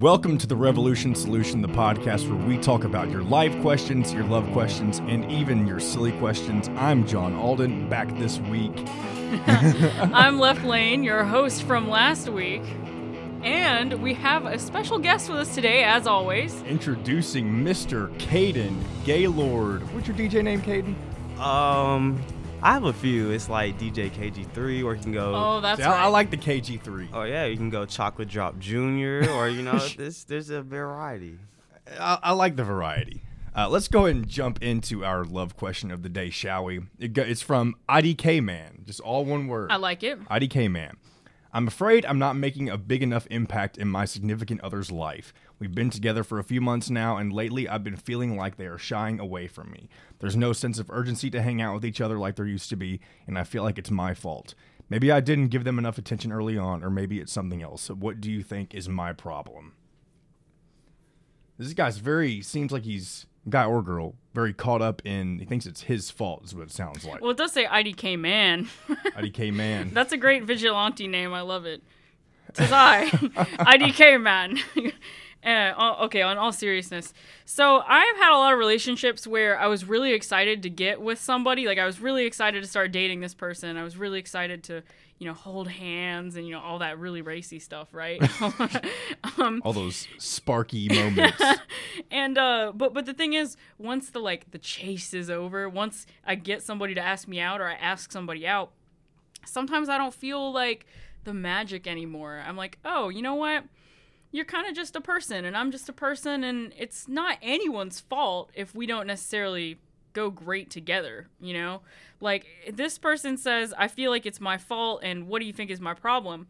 Welcome to the Revolution Solution, the podcast where we talk about your life questions, your love questions, and even your silly questions. I'm John Alden, back this week. I'm Left Lane, your host from last week. And we have a special guest with us today, as always. Introducing Mr. Caden Gaylord. What's your DJ name, Caden? Um, I have a few. It's like DJ KG3, or you can go. Oh, that's See, I, right. I like the KG3. Oh yeah, you can go Chocolate Drop Junior, or you know, there's there's a variety. I, I like the variety. Uh, let's go ahead and jump into our love question of the day, shall we? It go, it's from IDK Man, just all one word. I like it. IDK man. I'm afraid I'm not making a big enough impact in my significant other's life. We've been together for a few months now, and lately I've been feeling like they are shying away from me. There's no sense of urgency to hang out with each other like there used to be, and I feel like it's my fault. Maybe I didn't give them enough attention early on, or maybe it's something else. What do you think is my problem? This guy's very, seems like he's, guy or girl, very caught up in, he thinks it's his fault, is what it sounds like. Well, it does say IDK Man. IDK man. That's a great vigilante name. I love it. Tis I, IDK Man. Uh, okay, on all seriousness. So, I've had a lot of relationships where I was really excited to get with somebody. Like, I was really excited to start dating this person. I was really excited to, you know, hold hands and, you know, all that really racy stuff, right? um, all those sparky moments. and uh but but the thing is once the like the chase is over once i get somebody to ask me out or i ask somebody out sometimes i don't feel like the magic anymore i'm like oh you know what you're kind of just a person and i'm just a person and it's not anyone's fault if we don't necessarily go great together you know like this person says i feel like it's my fault and what do you think is my problem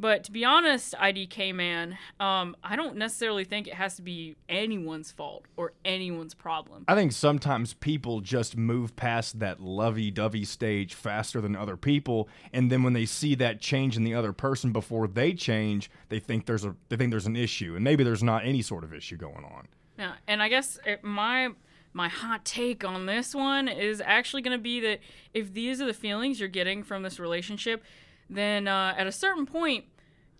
but to be honest, IDK man, um, I don't necessarily think it has to be anyone's fault or anyone's problem. I think sometimes people just move past that lovey-dovey stage faster than other people, and then when they see that change in the other person before they change, they think there's a they think there's an issue, and maybe there's not any sort of issue going on. Yeah, and I guess it, my my hot take on this one is actually going to be that if these are the feelings you're getting from this relationship, then uh, at a certain point,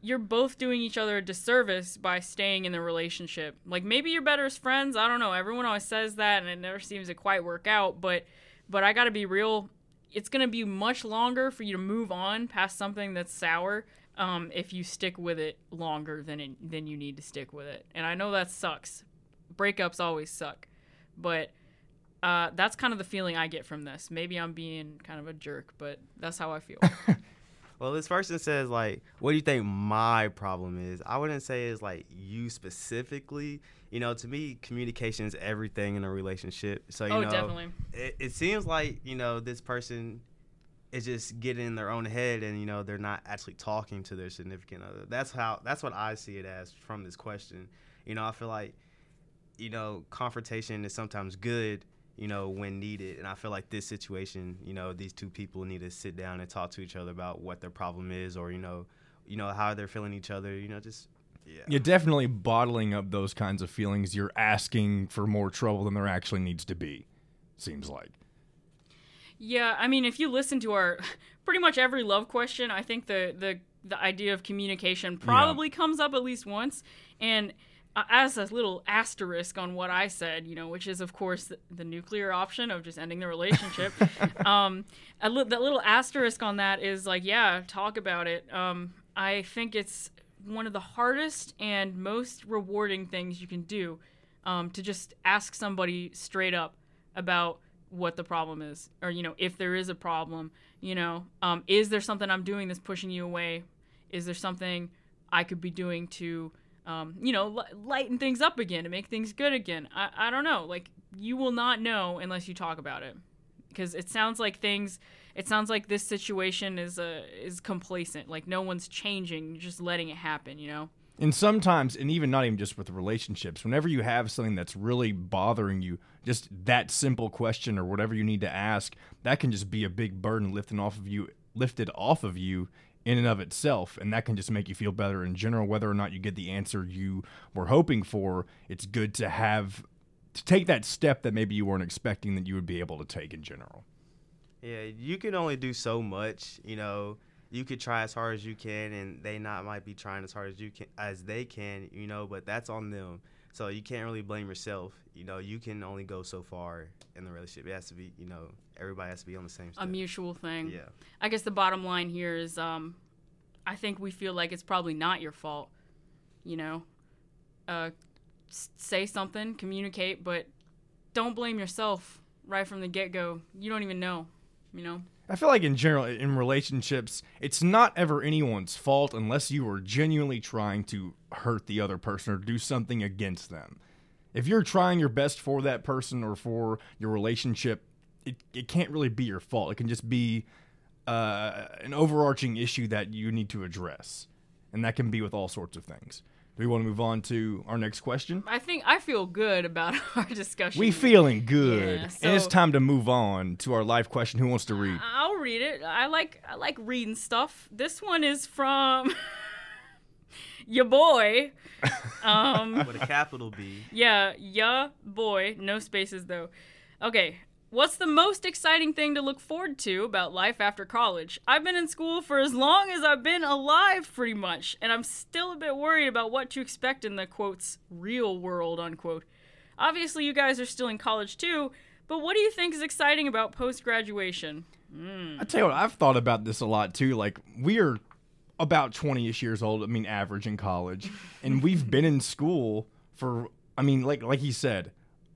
you're both doing each other a disservice by staying in the relationship. Like maybe you're better as friends. I don't know. Everyone always says that, and it never seems to quite work out. But but I got to be real. It's going to be much longer for you to move on past something that's sour um, if you stick with it longer than it, than you need to stick with it. And I know that sucks. Breakups always suck, but uh, that's kind of the feeling I get from this. Maybe I'm being kind of a jerk, but that's how I feel. Well, this person says like, "What do you think my problem is?" I wouldn't say it's like you specifically. You know, to me, communication is everything in a relationship. So you Oh, know, definitely. It, it seems like you know this person is just getting in their own head, and you know they're not actually talking to their significant other. That's how. That's what I see it as from this question. You know, I feel like you know confrontation is sometimes good you know, when needed. And I feel like this situation, you know, these two people need to sit down and talk to each other about what their problem is, or you know, you know how they're feeling each other. You know, just yeah. You're definitely bottling up those kinds of feelings. You're asking for more trouble than there actually needs to be. Seems like. Yeah, I mean, if you listen to our pretty much every love question, I think the the the idea of communication probably comes up at least once, and as a little asterisk on what I said, you know, which is of course the, the nuclear option of just ending the relationship. um, a li- that little asterisk on that is like, yeah, talk about it. Um, I think it's one of the hardest and most rewarding things you can do um, to just ask somebody straight up about what the problem is or you know if there is a problem you know um, is there something i'm doing that's pushing you away is there something i could be doing to um, you know li- lighten things up again to make things good again. I, I don't know. Like you will not know unless you talk about it. Because it sounds like things it sounds like this situation is uh, is complacent. Like no one's changing. Just letting it happen you know? And sometimes, and even not even just with relationships, whenever you have something that's really bothering you, just that simple question or whatever you need to ask, that can just be a big burden lifting off of you, lifted off of you in and of itself, and that can just make you feel better in general. Whether or not you get the answer you were hoping for, it's good to have to take that step that maybe you weren't expecting that you would be able to take in general. Yeah, you can only do so much, you know. you could try as hard as you can, and they not might be trying as hard as you can as they can, you know. But that's on them. So you can't really blame yourself. You know, you can only go so far in the relationship. It has to be, you know, everybody has to be on the same. a mutual thing. Yeah. I guess the bottom line here is um, I think we feel like it's probably not your fault. You know, uh, say something, communicate, but don't blame yourself right from the get go. You don't even know. You know. I feel like in general in relationships, it's not ever anyone's fault unless you are genuinely trying to hurt the other person or do something against them. If you're trying your best for that person or for your relationship, it, it can't really be your fault. It can just be uh, an overarching issue that you need to address. And that can be with all sorts of things. Do we want to move on to our next question? I think I feel good about our discussion. We feeling good. Yeah, and it's time to move on to our live question. Who wants to read? I'll read it. I like I like reading stuff. This one is from your boy. Um, With a capital B. yeah, ya boy. No spaces though. Okay. What's the most exciting thing to look forward to about life after college? I've been in school for as long as I've been alive, pretty much, and I'm still a bit worried about what to expect in the quotes real world unquote. Obviously, you guys are still in college too, but what do you think is exciting about post graduation? Hmm. I tell you what, I've thought about this a lot too. Like we are about twenty ish years old. I mean, average in college, and we've been in school for. I mean, like like he said,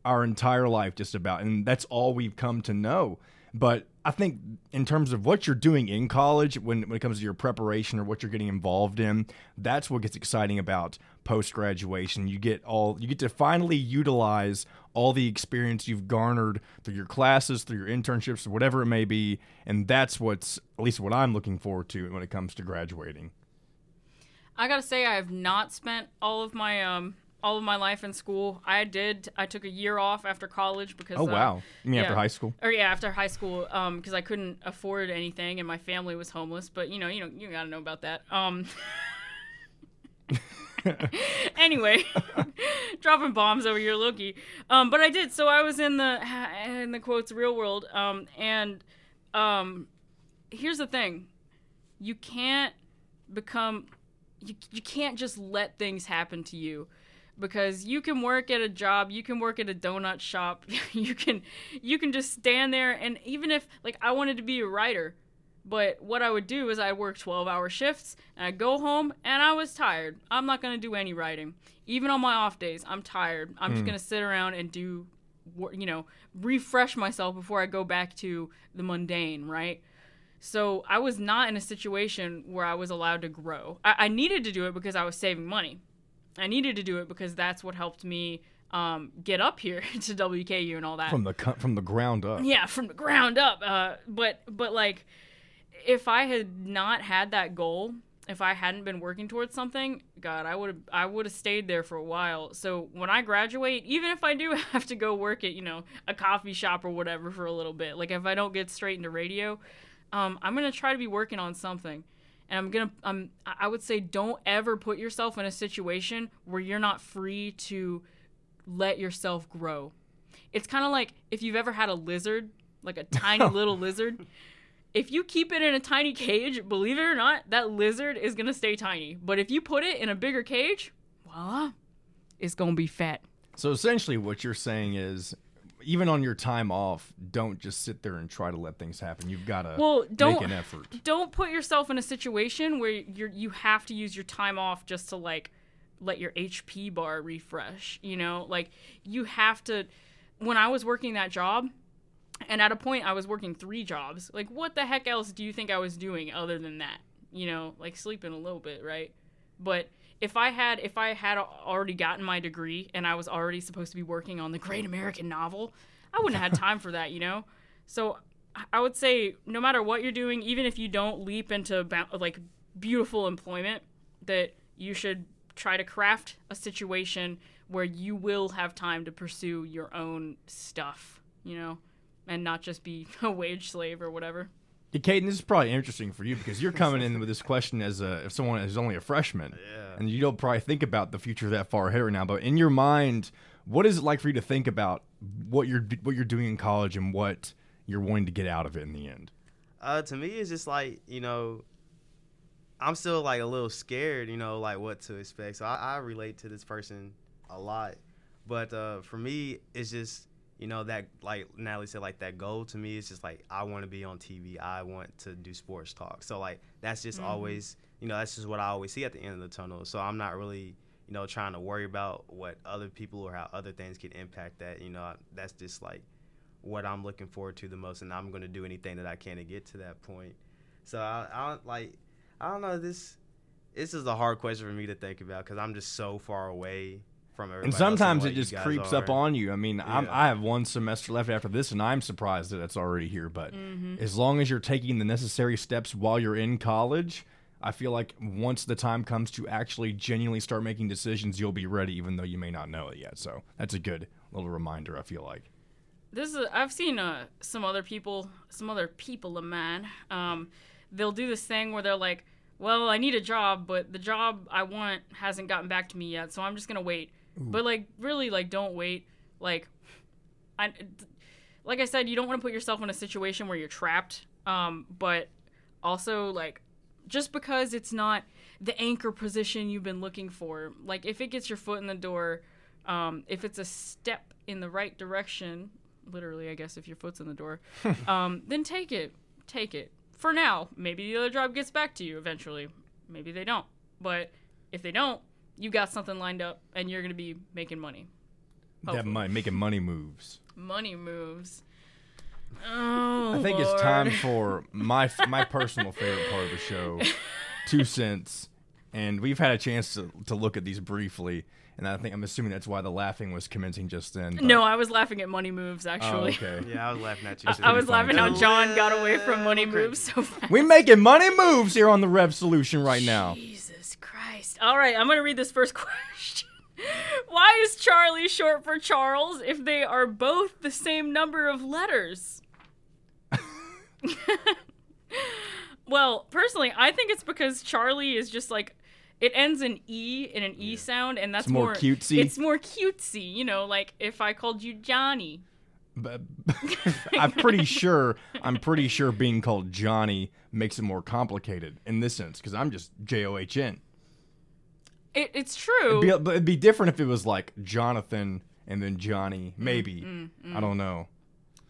our entire life just about, and that's all we've come to know. But I think in terms of what you're doing in college, when when it comes to your preparation or what you're getting involved in, that's what gets exciting about post graduation. You get all you get to finally utilize all the experience you've garnered through your classes, through your internships, whatever it may be, and that's what's at least what I'm looking forward to when it comes to graduating. I gotta say, I have not spent all of my um all of my life in school. I did. I took a year off after college because. Oh uh, wow! You mean after high school? Or yeah, after high school, um, because I couldn't afford anything and my family was homeless. But you know, you know, you gotta know about that. Um. anyway, dropping bombs over your Loki. Um, but I did. So I was in the in the quotes real world. Um, and um, here's the thing, you can't become you, you can't just let things happen to you because you can work at a job you can work at a donut shop you can you can just stand there and even if like i wanted to be a writer but what i would do is i'd work 12 hour shifts and i'd go home and i was tired. I'm not going to do any writing. Even on my off days i'm tired. I'm just hmm. going to sit around and do you know refresh myself before i go back to the mundane right? So I was not in a situation where I was allowed to grow. I, I needed to do it because I was saving money. I needed to do it because that's what helped me um, get up here to WKU and all that. From the from the ground up. yeah, from the ground up. Uh, but but like, if I had not had that goal, if I hadn't been working towards something, God, I would have I would have stayed there for a while. So when I graduate, even if I do have to go work at you know a coffee shop or whatever for a little bit, like if I don't get straight into radio, um, I'm gonna try to be working on something, and I'm gonna um I I would say don't ever put yourself in a situation where you're not free to let yourself grow. It's kind of like if you've ever had a lizard, like a tiny little lizard. If you keep it in a tiny cage, believe it or not, that lizard is gonna stay tiny. But if you put it in a bigger cage, voila, it's gonna be fat. So essentially, what you're saying is, even on your time off, don't just sit there and try to let things happen. You've got to Well, don't make an effort. don't put yourself in a situation where you're you have to use your time off just to like let your HP bar refresh, you know? Like you have to when I was working that job and at a point I was working 3 jobs. Like what the heck else do you think I was doing other than that? You know, like sleeping a little bit, right? But if I had if I had already gotten my degree and I was already supposed to be working on the great American novel, I wouldn't have had time for that, you know? So I would say no matter what you're doing, even if you don't leap into like beautiful employment, that you should try to craft a situation where you will have time to pursue your own stuff, you know, and not just be a wage slave or whatever. Yeah, Caden, this is probably interesting for you because you're coming in with this question as a if someone is only a freshman, Yeah. and you don't probably think about the future that far ahead right now. But in your mind, what is it like for you to think about what you're what you're doing in college and what you're wanting to get out of it in the end? Uh, to me, it's just like you know, I'm still like a little scared, you know, like what to expect. So I, I relate to this person a lot. But uh, for me, it's just you know that like Natalie said, like that goal to me is just like I want to be on TV. I want to do sports talk. So like that's just Mhm. always you know that's just what I always see at the end of the tunnel. So I'm not really you know trying to worry about what other people or how other things can impact that. You know that's just like what I'm looking forward to the most, and I'm going to do anything that I can to get to that point. So I, I don't like I don't know this. This is a hard question for me to think about because I'm just so far away from everybody. And sometimes it just guys creeps up on you. I mean, I'm, Yeah. I have one semester left after this, and I'm surprised that it's already here. But Mm-hmm. as long as you're taking the necessary steps while you're in college, I feel like once the time comes to actually genuinely start making decisions, you'll be ready, even though you may not know it yet. So that's a good little reminder. I feel like. this is I've seen uh, some other people, some other people of mine. Um, they'll do this thing where they're like, "Well, I need a job, but the job I want hasn't gotten back to me yet, so I'm just gonna wait." But like, really, like, don't wait. Like, I, like I said, you don't want to put yourself in a situation where you're trapped. Um, but also like, just because it's not the anchor position you've been looking for, like if it gets your foot in the door, um, if it's a step in the right direction, literally, I guess if your foot's in the door, um, then take it. Take it. For now, maybe the other job gets back to you eventually. Maybe they don't. But if they don't, you got something lined up and you're going to be making money. That Hopefully. money, making money moves. Money moves. Oh, I think it's oh, time for my my personal favorite part of the show, two cents, and we've had a chance to, to look at these briefly, and I think I'm assuming that's why the laughing was commencing just then. but- No, I was laughing at money moves Oh, actually. okay. Yeah, I was laughing at you. I, too. I was laughing how. John got away from money moves so fast. We making money moves here on the Rev Solution right now. Jesus Christ. All right, I'm going to read this first question. Why is Charlie short for Charles if they are both the same number of letters? well, personally, I think it's because Charlie is just like it ends in e in an e sound and that's It's more cutesy? It's more cutesy, you know, like if I called you Johnny. I'm pretty sure I'm pretty sure being called Johnny makes it more complicated in this sense because I'm just J O H N. It, it's true. It'd be, but it'd be different if it was like Jonathan and then Johnny. Mm, Maybe I don't know.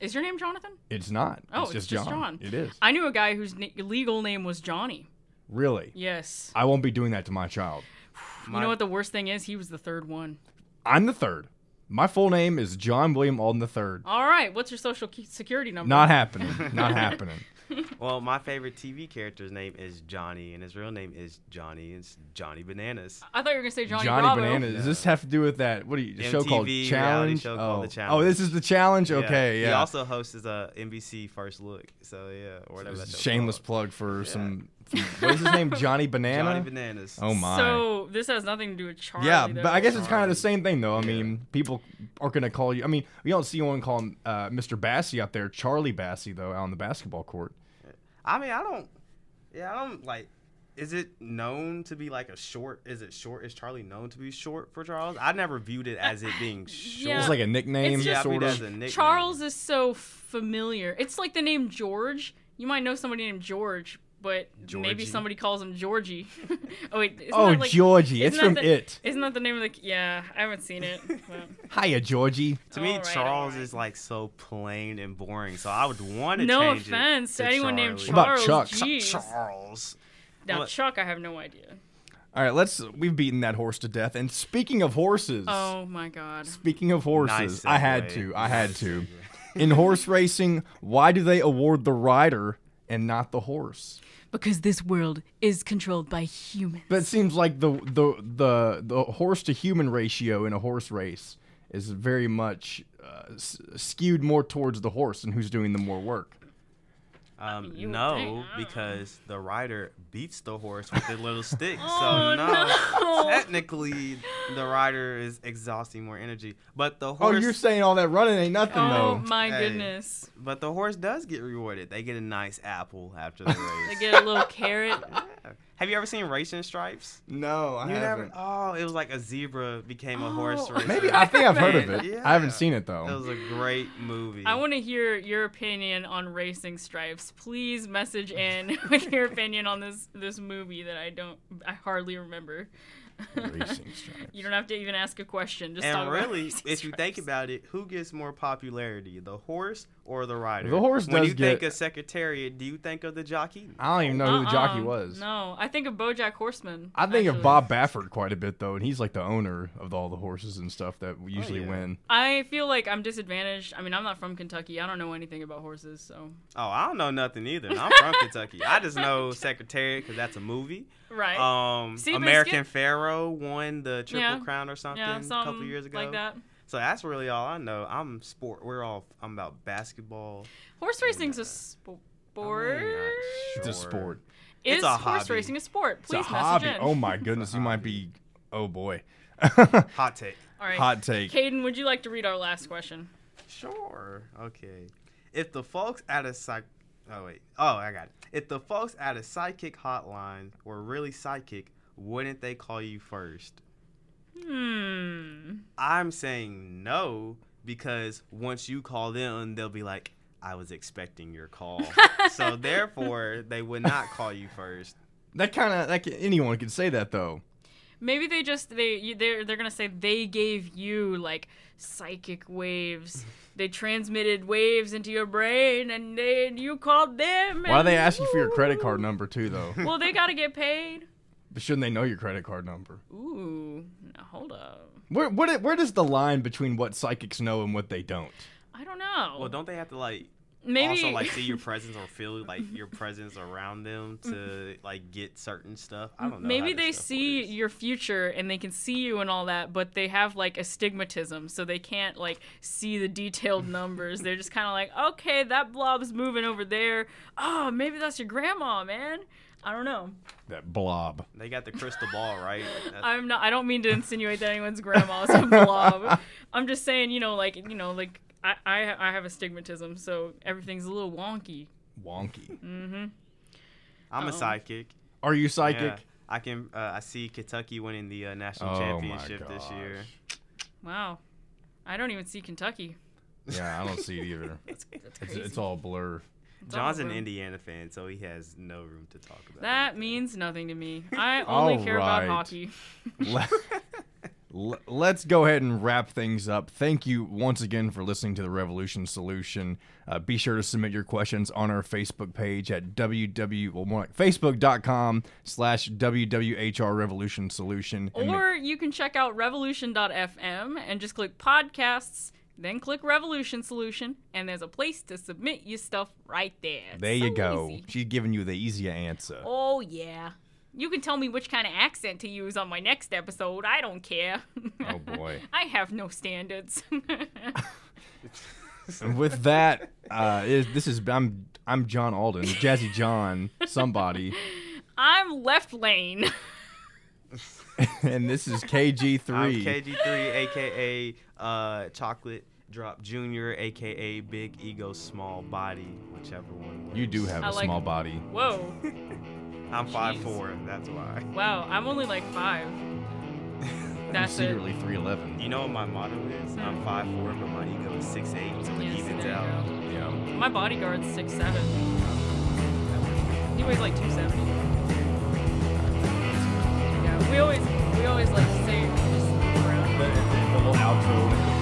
is your name Jonathan? It's not. Oh, it's just just John. John. It is I knew a guy whose na- legal name was Johnny. really. Yes. I won't be doing that to my child. You know what the worst thing is? He was the third one. I'm the third. My full name is John William Alden the third. All right, what's your social security number? Not happening. Not happening. Well, my favorite TV character's name is Johnny, and his real name is Johnny. It's Johnny Bananas. I thought you were gonna say Johnny, Johnny Bravo. Banana. Does this have to do with that? What are you? A show called Challenge. show oh. called The challenge. oh, this is the challenge. Okay, yeah. He also hosts a NBC First Look. So yeah, or whatever. that Shameless called. plug for some, some. What is his name? Johnny Banana. Johnny Bananas. oh my. So this has nothing to do with Charlie. yeah, though. but I guess it's kind of the same thing, though. I Yeah. mean, people are gonna call you. I mean, we don't see anyone call him uh, Mr. Bassey out there, Charlie Bassey, though, out on the basketball court. I mean, I don't. Yeah, I don't like. Is it known to be like a short? Is it short? Is Charlie known to be short for Charles? I never viewed it as it being short. Yeah. It's like a nickname, It's yeah, I sort of. a nickname. Charles is so familiar. It's like the name George. You might know somebody named George, but maybe somebody calls him Georgie. oh wait, isn't oh, that like, Georgie. It's isn't from that the- It. Isn't that the name of the? Yeah, I haven't seen it. but- Hiya, Georgie. To me, Alright, Charles alright. is like so plain and boring. So I would want to see it. No change offense it to anyone named Charlie. What about Chuck? Jeez. Charles. Now What? Chuck, I have no idea. All right, let's. We've beaten that horse to death. And speaking of horses, Oh my god. speaking of horses, Nice I had to. I had to. In horse racing, why do they award the rider and not the horse? Because this world is controlled by humans. But it seems like the the the the horse to human ratio in a horse race is very much uh, skewed more towards the horse and who's doing the more work. Um, You would no, think, I don't because the rider beats the horse with a little stick. Oh, so no, no. technically the rider is exhausting more energy. But the horse. Oh, you're saying all that running ain't nothing Oh though. my Hey. goodness. but the horse does get rewarded. They get a nice apple after the race. They get a little carrot. Yeah. Have you ever seen Racing Stripes? No, I You haven't. never. Oh, it was like a zebra became a horse Oh. racer. Maybe I think I've heard of it. Yeah. I haven't seen it though. It though. was a great movie. I want to hear your opinion on Racing Stripes. Please message in with your opinion on this this movie that I don't I hardly remember. Racing Stripes. You don't have to even ask a question. Just and really, Racing if you think about it, who gets more popularity, the horse or the rider? The horse When does you think of Secretariat, do you think of the jockey? I don't even know who the jockey Uh-uh. was. No, I think of BoJack Horseman. I think of. Bob Baffert quite a bit though, and he's like the owner of all the horses and stuff that oh, usually yeah. win. I feel like I'm disadvantaged. I mean, I'm not from Kentucky. I don't know anything about horses, so Oh, I don't know nothing either. I'm from Kentucky. I just know Secretariat because that's a movie. Right. Um, Seabiscuit? American Pharoah won the Triple Yeah. Crown or something, yeah, a couple years ago. like that. So that's really all I know. I'm sport. We're all. I'm about basketball. Horse racing's a sport. I'm It's a sure. sport. It's a horse hobby. racing a sport? It's Please a message hobby. in. Oh my goodness, you might be. Oh boy. Hot take. All right. Hot take. Caden, would you like to read our last question? Sure. Okay. If the folks at a psych. Oh wait. Oh, I got it. If the folks at a psychic hotline were really psychic, wouldn't they call you first? Hmm. I'm saying no because once you call them, they'll be like, "I was expecting your call," so therefore they would not call you first. That kind of like anyone could say that though. Maybe they just they they're they're gonna say they gave you like psychic waves. They transmitted waves into your brain, and they you called them. Why are they asking you for your credit card number too though? Well, they gotta get paid. But shouldn't they know your credit card number? Ooh, now hold up. Where what where does the line between what psychics know and what they don't? I don't know. Well, don't they have to like Maybe also like see your presence or feel like your presence around them to mm-hmm. like get certain stuff? I don't know. Maybe they see works. your future and they can see you and all that, but they have like astigmatism, so they can't like see the detailed numbers. They're just kind of like, okay, that blob's moving over there. Oh, maybe that's your grandma, man. I don't know. That blob. They got the crystal ball, right? I'm not. I don't mean to insinuate that anyone's grandma is a blob. I'm just saying, you know, like you know, like I I, I have astigmatism, so everything's a little wonky. Wonky. Mm-hmm. I'm Uh-oh. a psychic. Are you psychic? Yeah, I can. Uh, I see Kentucky winning the uh, national Oh championship this year. Wow. I don't even see Kentucky. Yeah, I don't see it either. That's, that's It's, crazy. it's all blur. It's all John's an. Indiana fan, so he has no room to talk about. That anything. means nothing to me. I only All care about right. hockey. Le- Let's go ahead and wrap things up. Thank you once again for listening to the Revolution Solution. Uh, be sure to submit your questions on our Facebook page at www well, more like facebook.com slash wwhr revolution solution. Or you can check out revolution.fm and just click podcasts, then click Revolution Solution, and there's a place to submit your stuff right there. there you go. easy. She's giving you the easier answer. Oh, yeah. You can tell me which kind of accent to use on my next episode. I don't care. Oh, boy. I have no standards. And with that, uh, is, this is I'm I'm John Alden, Jazzy John, somebody, I'm left lane. and this is KG3. I'm KG3, aka uh, Chocolate Drop Junior, aka Big Ego Small Body, whichever one. You do have I a like- small body. Whoa. I'm five Jeez. four. That's why. Wow, I'm only like five. That's I'm it. secretly 311. You know what my motto is? I'm five four, but my ego is six eight, so it Yes, evens there you out. Yeah. My bodyguard's six seven. He weighs like two seventy. Yeah, we always we always like say just around. The, the little outro